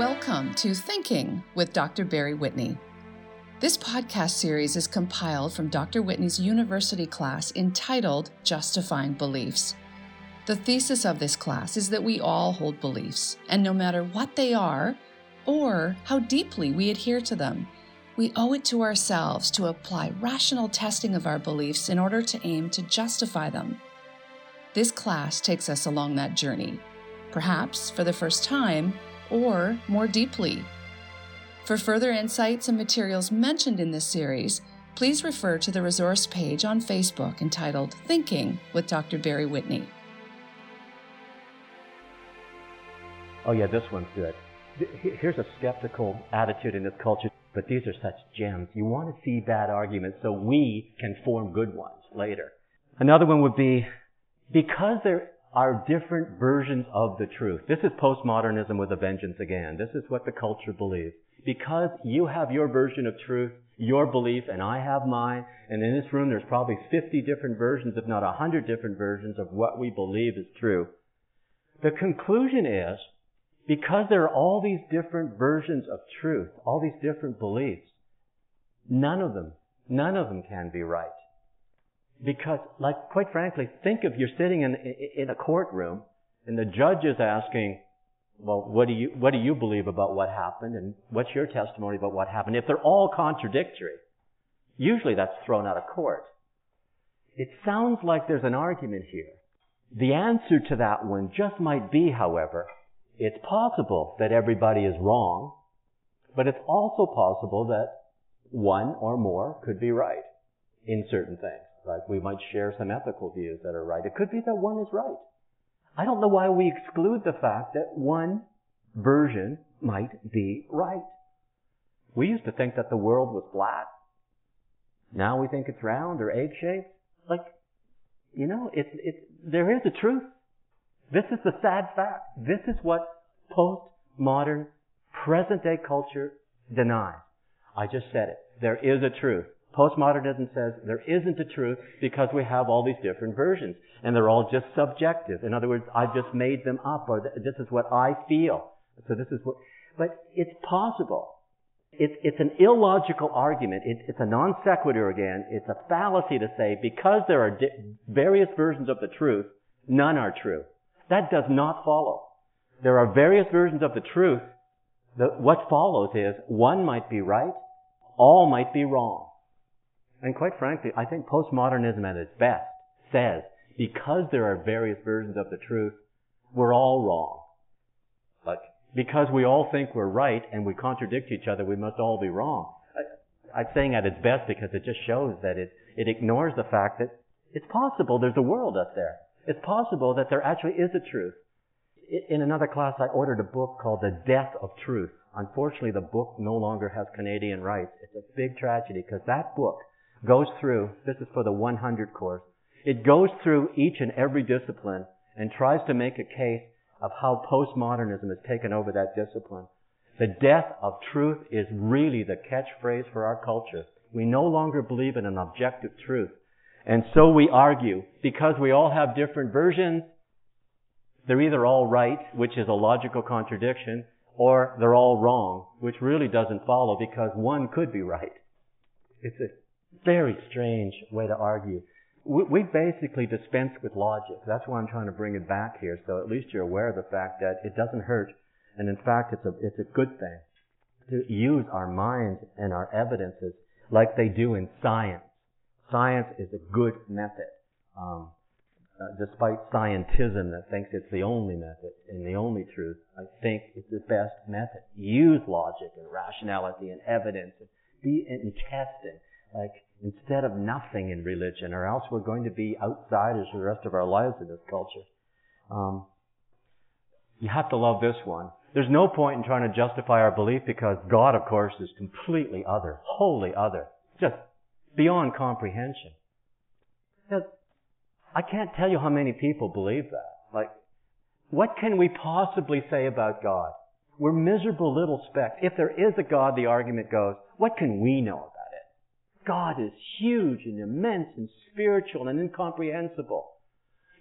Welcome to Thinking with Dr. Barry Whitney. This podcast series is compiled from Dr. Whitney's university class entitled Justifying Beliefs. The thesis of this class is that we all hold beliefs, and no matter what they are or how deeply we adhere to them, we owe it to ourselves to apply rational testing of our beliefs in order to aim to justify them. This class takes us along that journey, perhaps for the first time or more deeply. For further insights and materials mentioned in this series, please refer to the resource page on Facebook entitled Thinking with Dr. Barry Whitney. Oh, yeah, this one's good. Here's a skeptical attitude in this culture, but these are such gems. You want to see bad arguments so we can form good ones later. Another one would be because there are different versions of the truth. This is postmodernism with a vengeance again. This is what the culture believes. Because you have your version of truth, your belief, and I have mine, and in this room there's probably 50 different versions, if not 100 different versions of what we believe is true. The conclusion is because there are all these different versions of truth, all these different beliefs, none of them, none of them can be right. Because, like, quite frankly, think of you're sitting in, in a courtroom and the judge is asking, well, what do you, what do you believe about what happened and what's your testimony about what happened? If they're all contradictory, usually that's thrown out of court. It sounds like there's an argument here. The answer to that one just might be, however, it's possible that everybody is wrong, but it's also possible that one or more could be right in certain things. Like we might share some ethical views that are right. It could be that one is right. I don't know why we exclude the fact that one version might be right. We used to think that the world was flat. Now we think it's round or egg shaped. Like, you know, it's, it's, there is a truth. This is the sad fact. This is what postmodern, present day culture denies. I just said it. There is a truth. Postmodernism says there isn't a truth because we have all these different versions and they're all just subjective. In other words, I've just made them up or this is what I feel. So this is what, but it's possible. It's, it's an illogical argument. It, it's a non sequitur again. It's a fallacy to say because there are di- various versions of the truth, none are true. That does not follow. There are various versions of the truth. The, what follows is one might be right, all might be wrong. And quite frankly, I think postmodernism at its best says because there are various versions of the truth, we're all wrong. Like, because we all think we're right and we contradict each other, we must all be wrong. I, I'm saying at its best because it just shows that it, it ignores the fact that it's possible there's a world up there. It's possible that there actually is a truth. In another class, I ordered a book called The Death of Truth. Unfortunately, the book no longer has Canadian rights. It's a big tragedy because that book goes through, this is for the 100 course, it goes through each and every discipline and tries to make a case of how postmodernism has taken over that discipline. The death of truth is really the catchphrase for our culture. We no longer believe in an objective truth. And so we argue, because we all have different versions, they're either all right, which is a logical contradiction, or they're all wrong, which really doesn't follow because one could be right. It's a very strange way to argue. We, we basically dispense with logic. That's why I'm trying to bring it back here, so at least you're aware of the fact that it doesn't hurt, and in fact, it's a it's a good thing to use our minds and our evidences like they do in science. Science is a good method, um, uh, despite scientism that thinks it's the only method and the only truth. I think it's the best method. Use logic and rationality and evidence and be in testing like instead of nothing in religion, or else we're going to be outsiders for the rest of our lives in this culture. Um, you have to love this one. There's no point in trying to justify our belief because God, of course, is completely other, wholly other, just beyond comprehension. Now, I can't tell you how many people believe that. Like, what can we possibly say about God? We're miserable little specks. If there is a God, the argument goes, what can we know about God is huge and immense and spiritual and incomprehensible.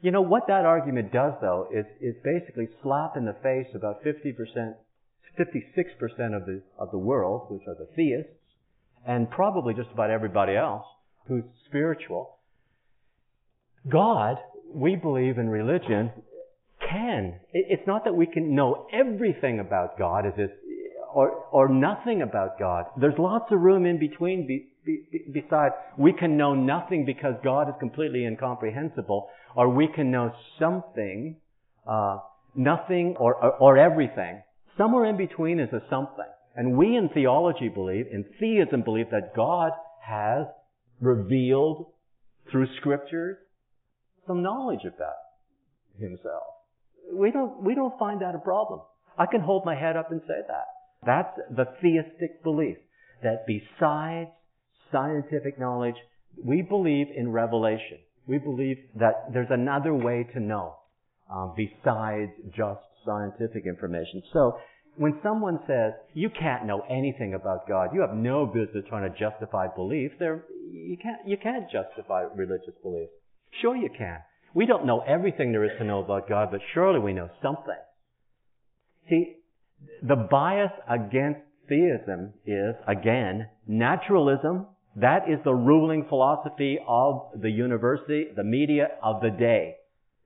You know, what that argument does though is, is basically slap in the face about 50%, 56% of the, of the world, which are the theists, and probably just about everybody else who's spiritual. God, we believe in religion, can. It's not that we can know everything about God as if, or, or nothing about God. There's lots of room in between be, besides we can know nothing because God is completely incomprehensible, or we can know something, uh, nothing or, or, or everything. Somewhere in between is a something. And we in theology believe, in theism believe that God has revealed through scriptures some knowledge about himself. We don't, we don't find that a problem. I can hold my head up and say that. That's the theistic belief that besides scientific knowledge, we believe in revelation. We believe that there's another way to know um, besides just scientific information. So when someone says you can't know anything about God, you have no business trying to justify belief. There, you can't you can't justify religious belief. Sure, you can. We don't know everything there is to know about God, but surely we know something. See, the bias against theism is again naturalism. That is the ruling philosophy of the university, the media of the day.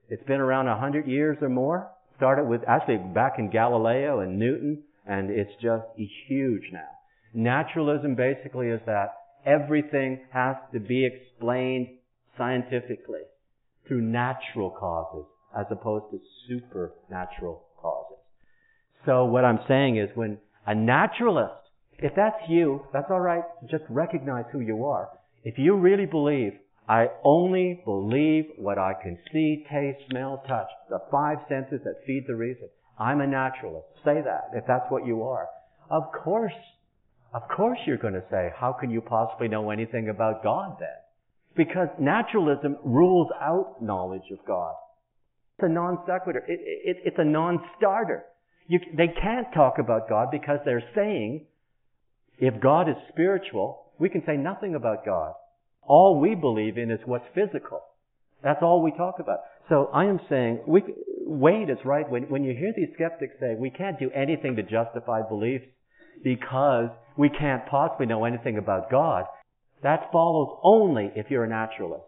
It's been around a hundred years or more. Started with actually back in Galileo and Newton, and it's just huge now. Naturalism basically is that everything has to be explained scientifically through natural causes as opposed to supernatural causes. So what I'm saying is when a naturalist, if that's you, that's alright, just recognize who you are. If you really believe I only believe what I can see, taste, smell, touch. The five senses that feed the reason. I'm a naturalist. Say that if that's what you are. Of course, of course you're going to say, how can you possibly know anything about God then? Because naturalism rules out knowledge of God. It's a non sequitur. It, it, it's a non-starter. You, they can't talk about God because they're saying, if God is spiritual, we can say nothing about God. All we believe in is what's physical. That's all we talk about. So I am saying, we, Wade is right. When, when you hear these skeptics say, we can't do anything to justify beliefs because we can't possibly know anything about God, that follows only if you're a naturalist.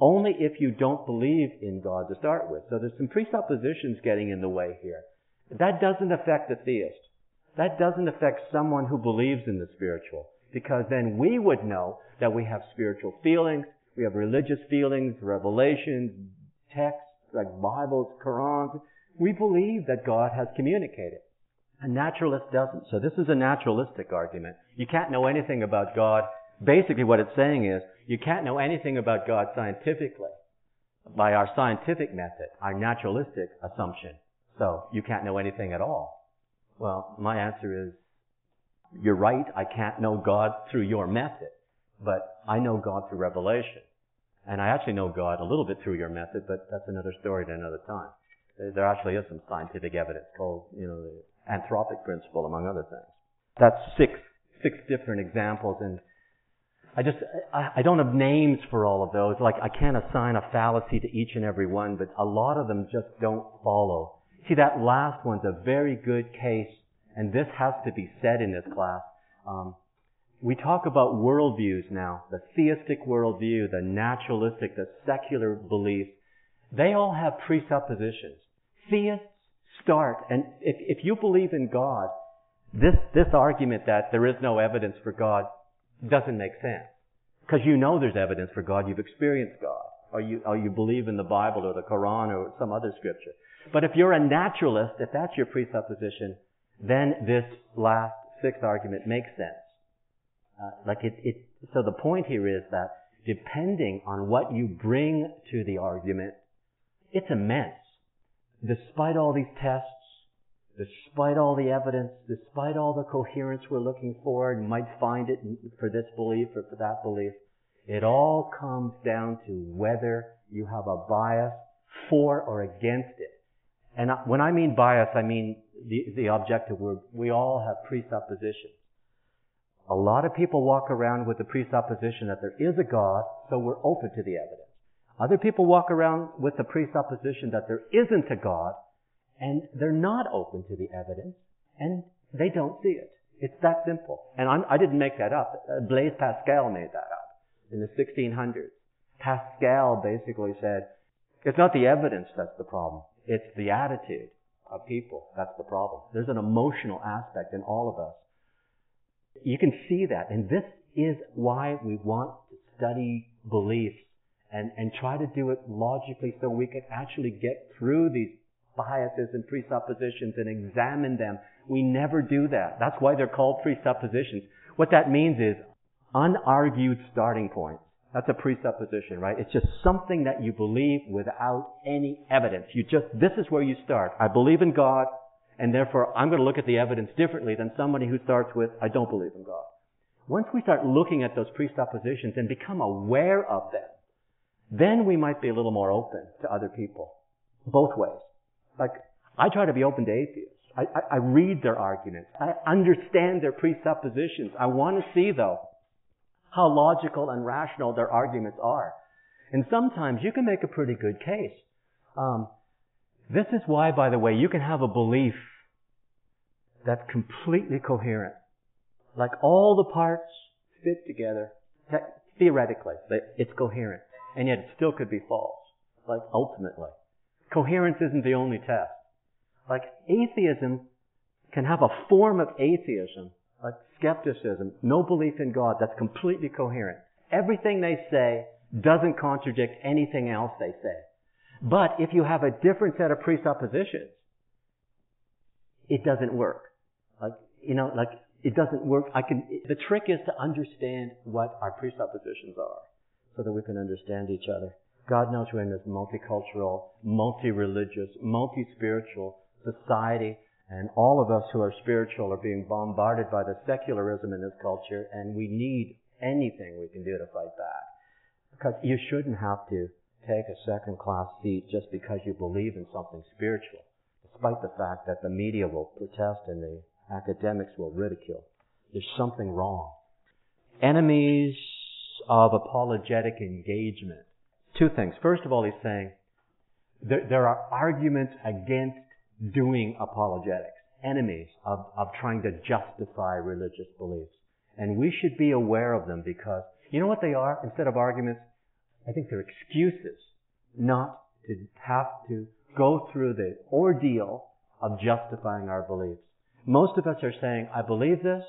Only if you don't believe in God to start with. So there's some presuppositions getting in the way here. That doesn't affect the theist. That doesn't affect someone who believes in the spiritual because then we would know that we have spiritual feelings, we have religious feelings, revelations, texts like Bibles, Qurans. We believe that God has communicated. A naturalist doesn't. So this is a naturalistic argument. You can't know anything about God. Basically what it's saying is, you can't know anything about God scientifically by our scientific method, our naturalistic assumption. So you can't know anything at all. Well, my answer is you're right, I can't know God through your method, but I know God through revelation. And I actually know God a little bit through your method, but that's another story at another time. There actually is some scientific evidence called, you know, the anthropic principle, among other things. That's six, six different examples, and I just, I, I don't have names for all of those. Like, I can't assign a fallacy to each and every one, but a lot of them just don't follow. See, that last one's a very good case and this has to be said in this class. Um, we talk about worldviews now, the theistic worldview, the naturalistic, the secular belief. They all have presuppositions. Theists start, and if, if you believe in God, this, this argument that there is no evidence for God doesn't make sense. Because you know there's evidence for God, you've experienced God, or you, or you believe in the Bible or the Quran or some other scripture. But if you're a naturalist, if that's your presupposition, then this last sixth argument makes sense. Uh, like it, it, so the point here is that depending on what you bring to the argument, it's immense. Despite all these tests, despite all the evidence, despite all the coherence we're looking for, and might find it for this belief or for that belief, it all comes down to whether you have a bias for or against it. And when I mean bias, I mean the, the objective word. We all have presuppositions. A lot of people walk around with the presupposition that there is a God, so we're open to the evidence. Other people walk around with the presupposition that there isn't a God, and they're not open to the evidence, And they don't see it. It's that simple. And I'm, I did not make that up. Uh, Blaise Pascal made that up in the 1600s. Pascal basically said, it's not the evidence that's the problem. It's the attitude of people that's the problem. There's an emotional aspect in all of us. You can see that. And this is why we want to study beliefs and, and try to do it logically so we can actually get through these biases and presuppositions and examine them. We never do that. That's why they're called presuppositions. What that means is unargued starting points. That's a presupposition, right? It's just something that you believe without any evidence. You just, this is where you start. I believe in God, and therefore I'm going to look at the evidence differently than somebody who starts with, I don't believe in God. Once we start looking at those presuppositions and become aware of them, then we might be a little more open to other people. Both ways. Like, I try to be open to atheists. I, I, I read their arguments. I understand their presuppositions. I want to see, though, how logical and rational their arguments are. And sometimes you can make a pretty good case. Um, this is why, by the way, you can have a belief that's completely coherent. Like all the parts fit together. Theoretically, it's coherent. And yet it still could be false. Like ultimately. Coherence isn't the only test. Like atheism can have a form of atheism skepticism, no belief in God that's completely coherent. Everything they say doesn't contradict anything else they say. But if you have a different set of presuppositions, it doesn't work. Like, you know, like, it doesn't work. I can, the trick is to understand what our presuppositions are so that we can understand each other. God knows we're in this multicultural, multi-religious, multi-spiritual society and all of us who are spiritual are being bombarded by the secularism in this culture, and we need anything we can do to fight back. Because you shouldn't have to take a second class seat just because you believe in something spiritual, despite the fact that the media will protest and the academics will ridicule. There's something wrong. Enemies of apologetic engagement. Two things. First of all, he's saying there, there are arguments against doing apologetics, enemies of, of trying to justify religious beliefs. And we should be aware of them because, you know what they are? Instead of arguments, I think they're excuses not to have to go through the ordeal of justifying our beliefs. Most of us are saying, I believe this,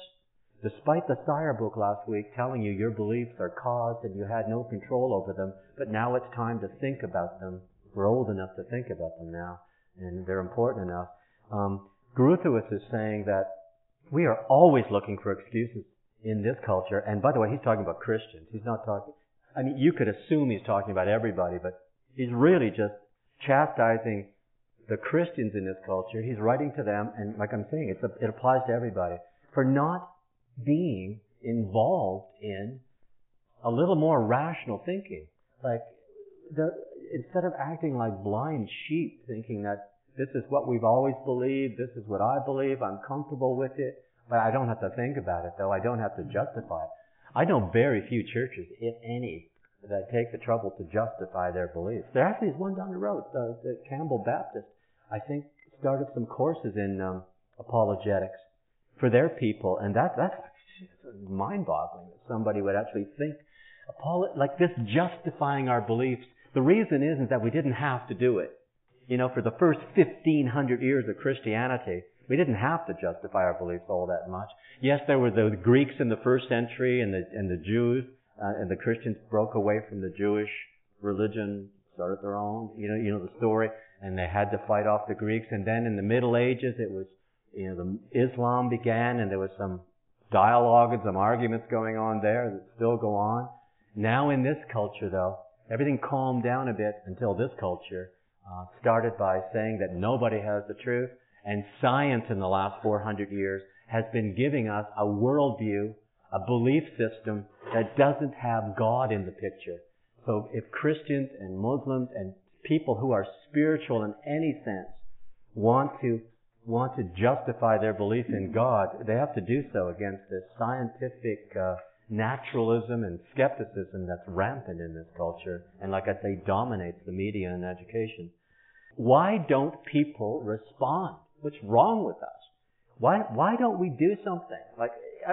despite the Sire book last week telling you your beliefs are caused and you had no control over them, but now it's time to think about them. We're old enough to think about them now and they're important enough. Um, Groothuis is saying that we are always looking for excuses in this culture. And by the way, he's talking about Christians. He's not talking, I mean, you could assume he's talking about everybody, but he's really just chastising the Christians in this culture. He's writing to them, and like I'm saying, a, it applies to everybody, for not being involved in a little more rational thinking. Like, instead of acting like blind sheep, thinking that this is what we've always believed, this is what I believe, I'm comfortable with it, but I don't have to think about it, though. I don't have to justify it. I know very few churches, if any, that take the trouble to justify their beliefs. There actually is one down the road, the, the Campbell Baptist, I think, started some courses in um, apologetics for their people, and that, that's mind-boggling that somebody would actually think like this justifying our beliefs the reason is, is that we didn't have to do it. You know, for the first 1500 years of Christianity, we didn't have to justify our beliefs all that much. Yes, there were the Greeks in the first century and the, and the Jews, uh, and the Christians broke away from the Jewish religion, started their own. You know, you know the story, and they had to fight off the Greeks. And then in the Middle Ages, it was, you know, the Islam began, and there was some dialogue and some arguments going on there that still go on. Now in this culture, though, Everything calmed down a bit until this culture uh, started by saying that nobody has the truth, and science in the last 400 years has been giving us a worldview, a belief system that doesn't have God in the picture. So if Christians and Muslims and people who are spiritual in any sense want to want to justify their belief in God, they have to do so against this scientific uh, naturalism and skepticism that's rampant in this culture and like I say dominates the media and education. Why don't people respond? What's wrong with us? Why, why don't we do something? Like,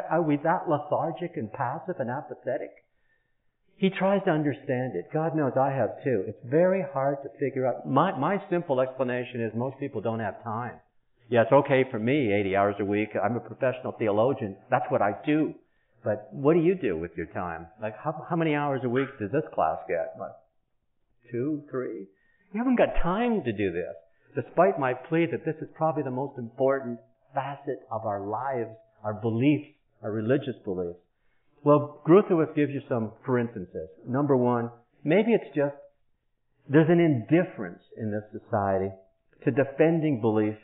are we that lethargic and passive and apathetic? He tries to understand it. God knows I have too. It's very hard to figure out. My, my simple explanation is most people don't have time. Yeah, it's okay for me, 80 hours a week. I'm a professional theologian. That's what I do. But what do you do with your time? Like, how, how many hours a week does this class get? Like, two, three? You haven't got time to do this. Despite my plea that this is probably the most important facet of our lives, our beliefs, our religious beliefs. Well, Groothuis gives you some for instances. Number one, maybe it's just there's an indifference in this society to defending belief.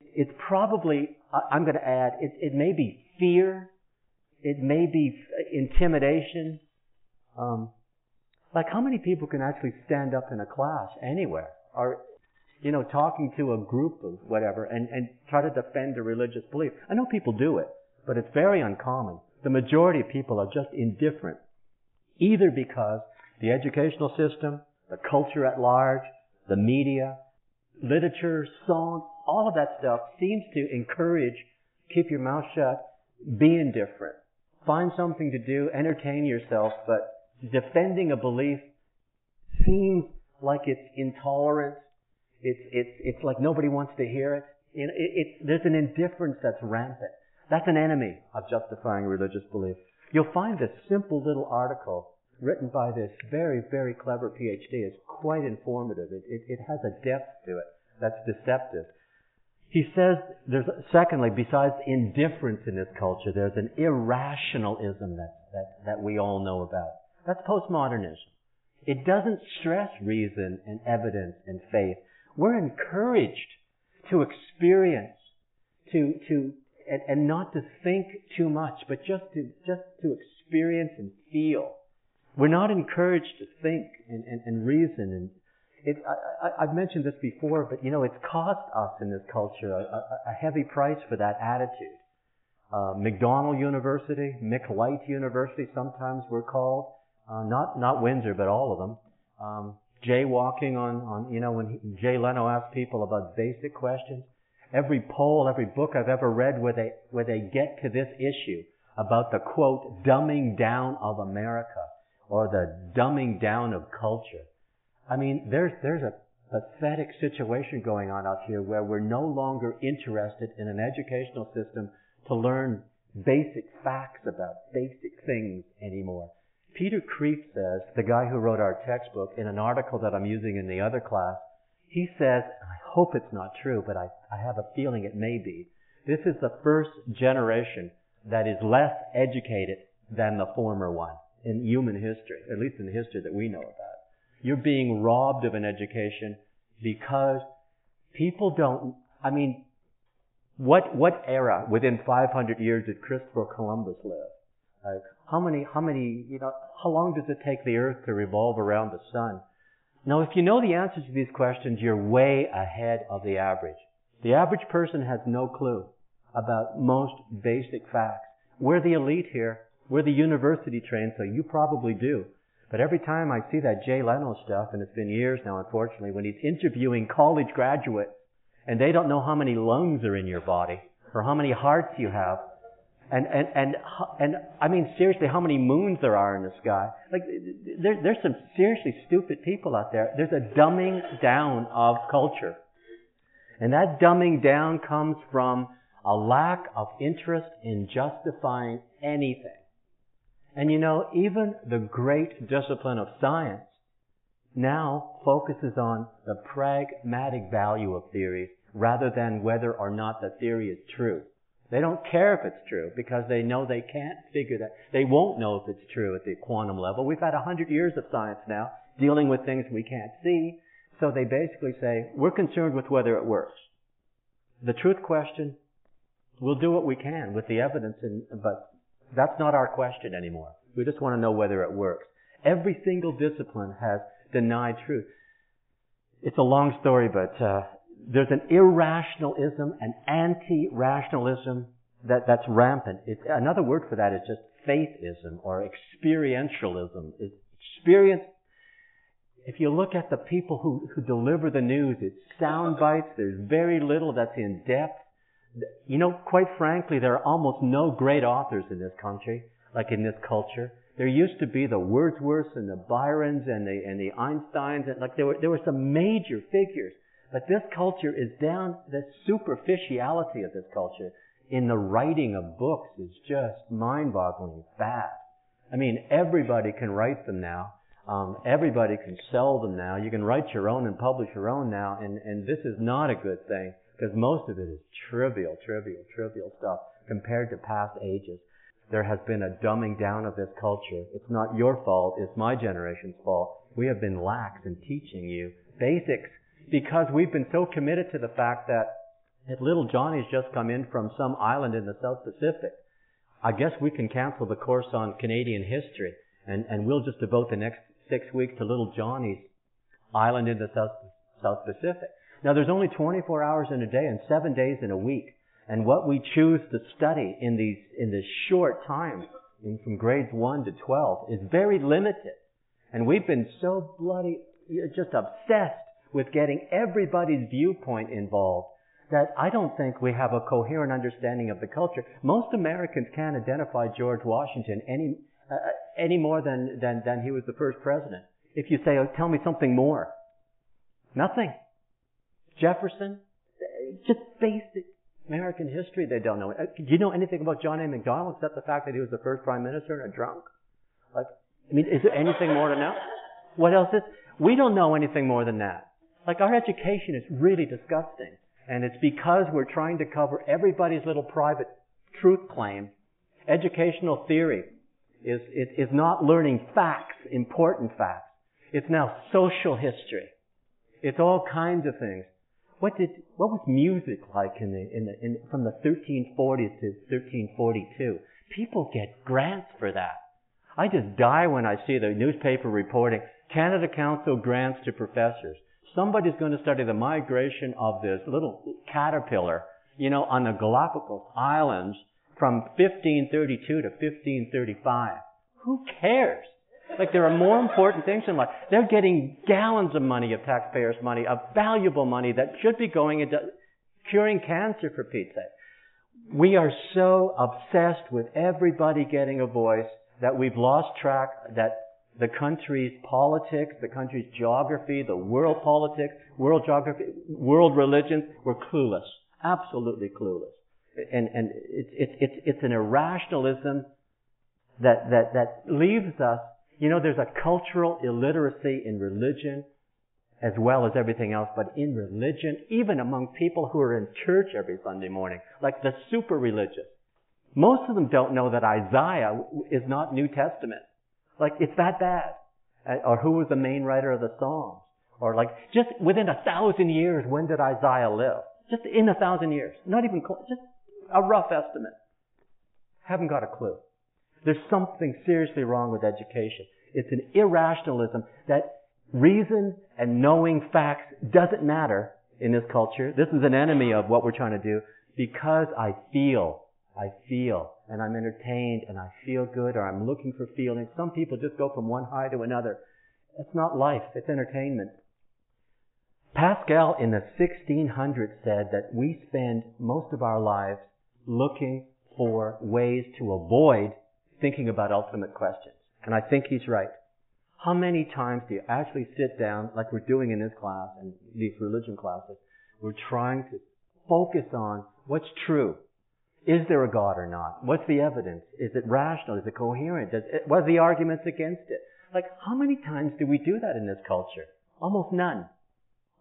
It's probably, I'm going to add, it, it may be fear it may be intimidation. Um, like how many people can actually stand up in a class anywhere or, you know, talking to a group of whatever and, and try to defend a religious belief? I know people do it, but it's very uncommon. The majority of people are just indifferent, either because the educational system, the culture at large, the media, literature, song, all of that stuff seems to encourage keep your mouth shut, be indifferent. Find something to do, entertain yourself, but defending a belief seems like it's intolerant. It's, it's, it's like nobody wants to hear it. it, it there's an indifference that's rampant. That's an enemy of justifying religious belief. You'll find this simple little article written by this very, very clever PhD is quite informative. It, it, it has a depth to it that's deceptive. He says there's, secondly, besides indifference in this culture, there's an irrationalism that, that, that we all know about. That's postmodernism. It doesn't stress reason and evidence and faith. We're encouraged to experience, to, to, and, and not to think too much, but just to, just to experience and feel. We're not encouraged to think and, and, and reason and, it, I, have mentioned this before, but you know, it's cost us in this culture a, a, a heavy price for that attitude. Uh, Macdonald University, McLight University, sometimes we're called. Uh, not not Windsor, but all of them. Um, jaywalking on on you know when he, Jay Leno asks people about basic questions. Every poll, every book I've ever read where they where they get to this issue about the quote dumbing down of America or the dumbing down of culture I mean, there's, there's a pathetic situation going on out here where we're no longer interested in an educational system to learn basic facts about basic things anymore. Peter Kreeft says, the guy who wrote our textbook, in an article that I'm using in the other class, he says, I hope it's not true, but I, I have a feeling it may be. This is the first generation that is less educated than the former one in human history, at least in the history that we know about. You're being robbed of an education because people don't, I mean, what, what era within 500 years did Christopher Columbus live? Like, how many, how many, you know, how long does it take the earth to revolve around the sun? Now, if you know the answers to these questions, you're way ahead of the average. The average person has no clue about most basic facts. We're the elite here. We're the university trained, so you probably do. But every time I see that Jay Leno stuff, and it's been years now, unfortunately, when he's interviewing college graduates, and they don't know how many lungs are in your body, or how many hearts you have, and and and and I mean seriously, how many moons there are in the sky? Like there, there's some seriously stupid people out there. There's a dumbing down of culture, and that dumbing down comes from a lack of interest in justifying anything. And you know, even the great discipline of science now focuses on the pragmatic value of theories rather than whether or not the theory is true. They don't care if it's true because they know they can't figure that. They won't know if it's true at the quantum level. We've had a hundred years of science now dealing with things we can't see. So they basically say, we're concerned with whether it works. The truth question, we'll do what we can with the evidence, and, but that's not our question anymore. We just want to know whether it works. Every single discipline has denied truth. It's a long story, but uh, there's an irrationalism, an anti-rationalism that, that's rampant. It, another word for that is just faithism or experientialism. It's experience. If you look at the people who, who deliver the news, it's sound bites. There's very little that's in depth. You know, quite frankly, there are almost no great authors in this country, like in this culture. There used to be the Wordsworths and the Byrons and the, and the Einsteins, and like there were, there were some major figures. But this culture is down, the superficiality of this culture in the writing of books is just mind-boggling bad. I mean, everybody can write them now. Um, everybody can sell them now. You can write your own and publish your own now, and, and this is not a good thing because most of it is trivial, trivial, trivial stuff compared to past ages. There has been a dumbing down of this culture. It's not your fault, it's my generation's fault. We have been lax in teaching you basics because we've been so committed to the fact that if little Johnny's just come in from some island in the South Pacific, I guess we can cancel the course on Canadian history and, and we'll just devote the next six weeks to little Johnny's island in the South, South Pacific. Now there's only 24 hours in a day and seven days in a week. And what we choose to study in these, in this short time, from grades 1 to 12, is very limited. And we've been so bloody, just obsessed with getting everybody's viewpoint involved that I don't think we have a coherent understanding of the culture. Most Americans can't identify George Washington any, uh, any more than, than, than he was the first president. If you say, oh, tell me something more. Nothing. Jefferson, just basic American history they don't know. Uh, do you know anything about John A. Macdonald except the fact that he was the first prime minister and a drunk? Like, I mean, is there anything more to know? What else is? We don't know anything more than that. Like, our education is really disgusting. And it's because we're trying to cover everybody's little private truth claim. Educational theory is, is, is not learning facts, important facts. It's now social history. It's all kinds of things. What did what was music like in the in the in, from the 1340s to 1342? People get grants for that. I just die when I see the newspaper reporting Canada Council grants to professors. Somebody's going to study the migration of this little caterpillar, you know, on the Galapagos Islands from 1532 to 1535. Who cares? Like there are more important things in life. They're getting gallons of money of taxpayers' money, of valuable money that should be going into curing cancer for Pete's sake. We are so obsessed with everybody getting a voice that we've lost track that the country's politics, the country's geography, the world politics, world geography, world religions, we're clueless. Absolutely clueless. And, and it's, it's, it's, it's an irrationalism that, that, that leaves us you know, there's a cultural illiteracy in religion as well as everything else, but in religion, even among people who are in church every Sunday morning, like the super religious, most of them don't know that Isaiah is not New Testament. Like, it's that bad. Uh, or who was the main writer of the Psalms? Or like, just within a thousand years, when did Isaiah live? Just in a thousand years. Not even close. Just a rough estimate. Haven't got a clue. There's something seriously wrong with education. It's an irrationalism that reason and knowing facts doesn't matter in this culture. This is an enemy of what we're trying to do because I feel, I feel, and I'm entertained and I feel good or I'm looking for feelings. Some people just go from one high to another. It's not life, it's entertainment. Pascal in the 1600s said that we spend most of our lives looking for ways to avoid thinking about ultimate questions. And I think he's right. How many times do you actually sit down, like we're doing in this class and these religion classes, we're trying to focus on what's true. Is there a God or not? What's the evidence? Is it rational? Is it coherent? Does it, what are the arguments against it? Like, how many times do we do that in this culture? Almost none.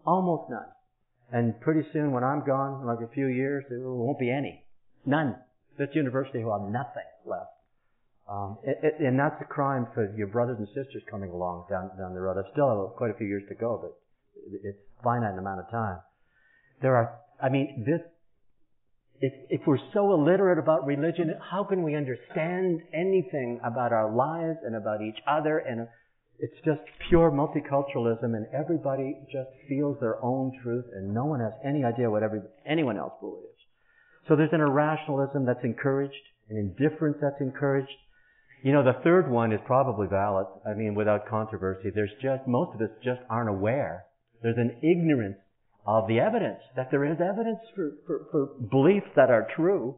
Almost none. And pretty soon when I'm gone, like a few years, there won't be any. None. This university will have nothing left. Um, it, and that's a crime for your brothers and sisters coming along down, down the road. I still have quite a few years to go, but it's a finite amount of time. There are, I mean, this, if, if we're so illiterate about religion, how can we understand anything about our lives and about each other? And it's just pure multiculturalism and everybody just feels their own truth and no one has any idea what every, anyone else believes. So there's an irrationalism that's encouraged, an indifference that's encouraged, you know, the third one is probably valid. I mean, without controversy. There's just, most of us just aren't aware. There's an ignorance of the evidence, that there is evidence for, for, for beliefs that are true.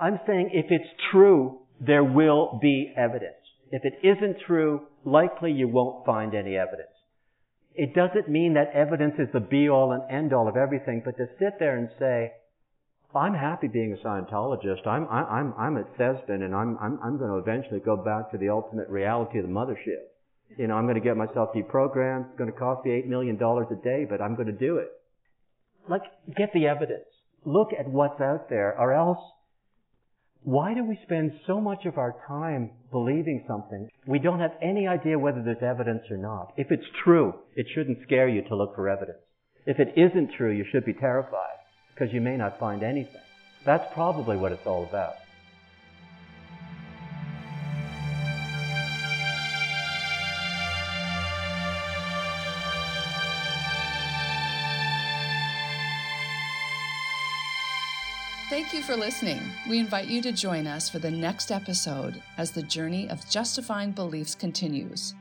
I'm saying if it's true, there will be evidence. If it isn't true, likely you won't find any evidence. It doesn't mean that evidence is the be all and end all of everything, but to sit there and say, I'm happy being a Scientologist. I'm, I'm, I'm at Thesbyn and I'm, I'm, I'm going to eventually go back to the ultimate reality of the mothership. You know, I'm going to get myself deprogrammed. It's going to cost me $8 million a day, but I'm going to do it. Like, get the evidence. Look at what's out there, or else why do we spend so much of our time believing something? We don't have any idea whether there's evidence or not. If it's true, it shouldn't scare you to look for evidence. If it isn't true, you should be terrified because you may not find anything. That's probably what it's all about. Thank you for listening. We invite you to join us for the next episode as the journey of justifying beliefs continues.